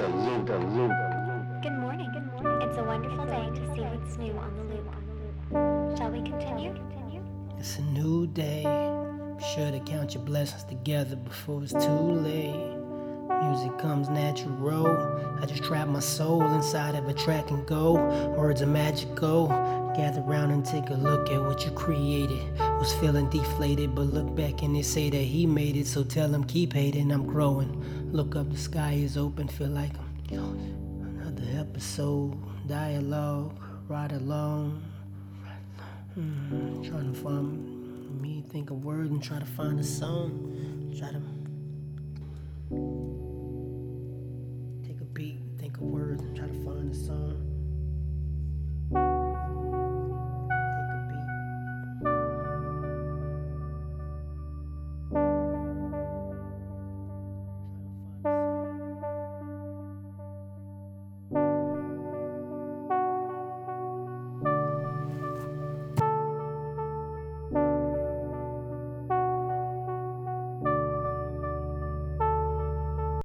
Good morning. Good morning. It's a wonderful day to see what's new on the loop. Shall we continue? It's a new day. Be sure to count your blessings together before it's too late. Music comes natural. I just trap my soul inside of a track and go. Words are magical. Gather round and take a look at what you created. Was feeling deflated, but look back and they say that he made it. So tell him keep hating, I'm growing. Look up, the sky is open, feel like another episode. Dialogue, ride along. Mm, trying to find me, think of words and try to find a song. Try to take a beat, think of words and try to find a song.